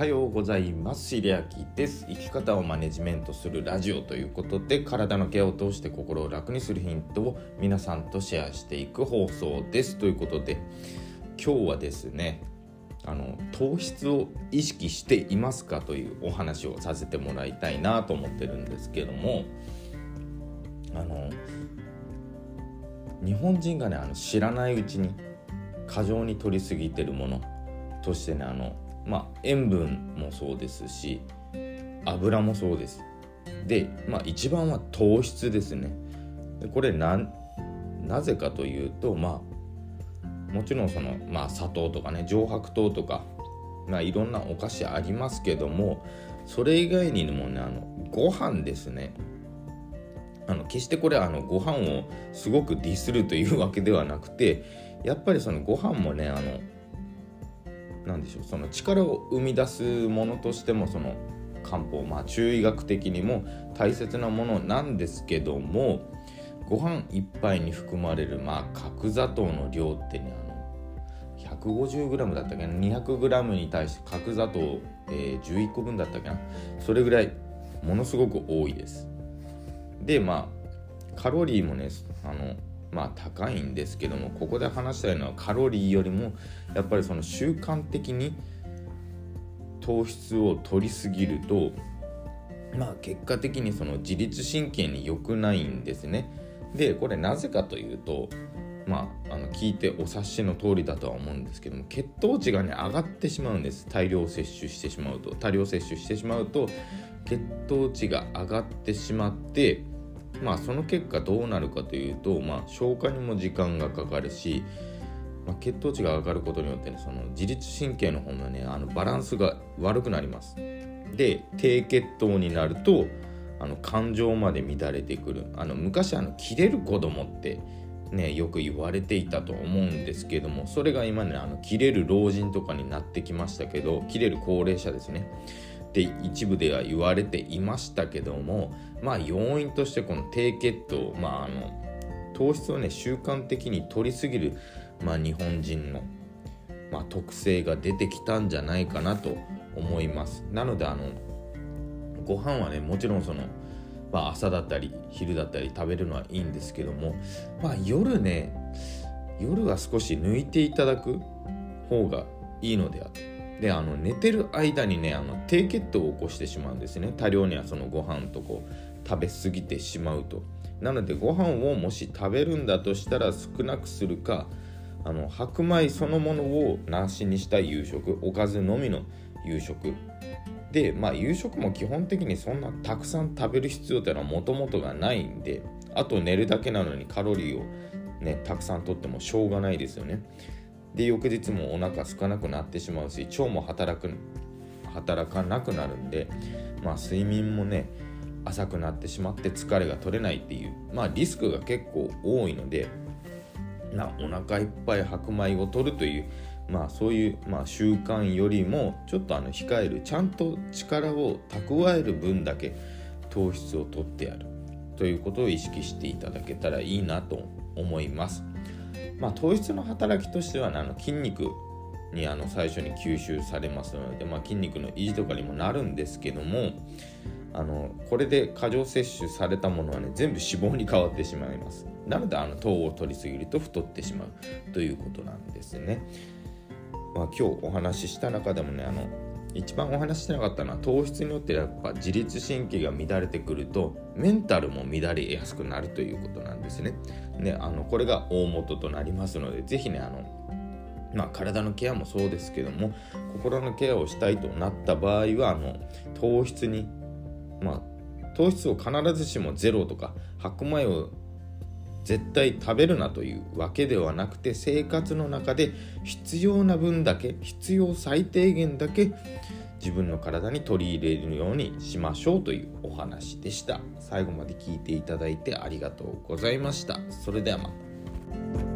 はようございます。入明です。生き方をマネジメントするラジオということで体のケアを通して心を楽にするヒントを皆さんとシェアしていく放送です。ということで今日はですねあの糖質を意識していますかというお話をさせてもらいたいなと思ってるんですけどもあの日本人がねあの知らないうちに過剰に摂りすぎてるものとしてねあのまあ塩分もそうですし油もそうです。でまあ一番は糖質ですね。でこれななぜかというとまあもちろんその、まあ、砂糖とかね上白糖とか、まあ、いろんなお菓子ありますけどもそれ以外にもねあのご飯ですね。あの決してこれあのご飯をすごくディスるというわけではなくてやっぱりそのご飯もねあの何でしょうその力を生み出すものとしてもその漢方まあ中医学的にも大切なものなんですけどもご飯一杯に含まれるまあ角砂糖の量ってねあの 150g だったっけな？200g に対して角砂糖、えー、11個分だったっけな？それぐらいものすごく多いです。でまあカロリーもねあのまあ高いんですけどもここで話したいのはカロリーよりもやっぱりその習慣的に糖質を取りすぎるとまあ結果的にその自律神経に良くないんですね。でこれなぜかというとまあ、あの聞いてお察しの通りだとは思うんですけども血糖値がね上がってしまうんです大量摂取してしまうと大量摂取してしまうと血糖値が上がってしまってまあその結果どうなるかというと、まあ、消化にも時間がかかるし、まあ、血糖値が上がることによってねその自律神経の方もねあのバランスが悪くなります。で低血糖になるとあの感情まで乱れてくる。あの昔あの切れる子供ってねよく言われていたと思うんですけどもそれが今ねあの切れる老人とかになってきましたけど切れる高齢者ですね。って一部では言われていましたけどもまあ要因としてこの低血糖まああの糖質をね習慣的に摂りすぎる、まあ、日本人の、まあ、特性が出てきたんじゃないかなと思います。なのであのご飯はねもちろんその、まあ、朝だったり昼だったり食べるのはいいんですけども、まあ、夜ね夜は少し抜いていただく方がいいのであってであの寝てる間にねあの低血糖を起こしてしまうんですね。多量にはそのご飯とこう食べ過ぎてしまうと。なのでご飯をもし食べるんだとしたら少なくするかあの白米そのものをなしにした夕食おかずのみの夕食。でまあ夕食も基本的にそんなたくさん食べる必要っていうのはもともとがないんであと寝るだけなのにカロリーをねたくさんとってもしょうがないですよね。で翌日もお腹空かなくなってしまうし腸も働く働かなくなるんで、まあ、睡眠もね浅くなってしまって疲れが取れないっていう、まあ、リスクが結構多いのでなお腹いっぱい白米を取るという、まあ、そういう、まあ、習慣よりもちょっとあの控えるちゃんと力を蓄える分だけ糖質を取ってやるということを意識していただけたらいいなと思います。まあ、糖質の働きとしては、あの筋肉にあの最初に吸収されますので、まあ、筋肉の維持とかにもなるんですけどもあのこれで過剰摂取されたものはね全部脂肪に変わってしまいます。なのであの糖を取りすぎると太ってしまうということなんですね、まあ、今日お話しした中でもねあの一番お話してなかったのは糖質によってやっぱ自律神経が乱れてくるとメンタルも乱れやすくなるということなんですね。ねあのこれが大元となりますので是非ねあのまあ、体のケアもそうですけども心のケアをしたいとなった場合はあの糖質にまあ糖質を必ずしもゼロとか白米を絶対食べるなというわけではなくて生活の中で必要な分だけ必要最低限だけ自分の体に取り入れるようにしましょうというお話でした。最後まで聞いていただいてありがとうございました。それではまた。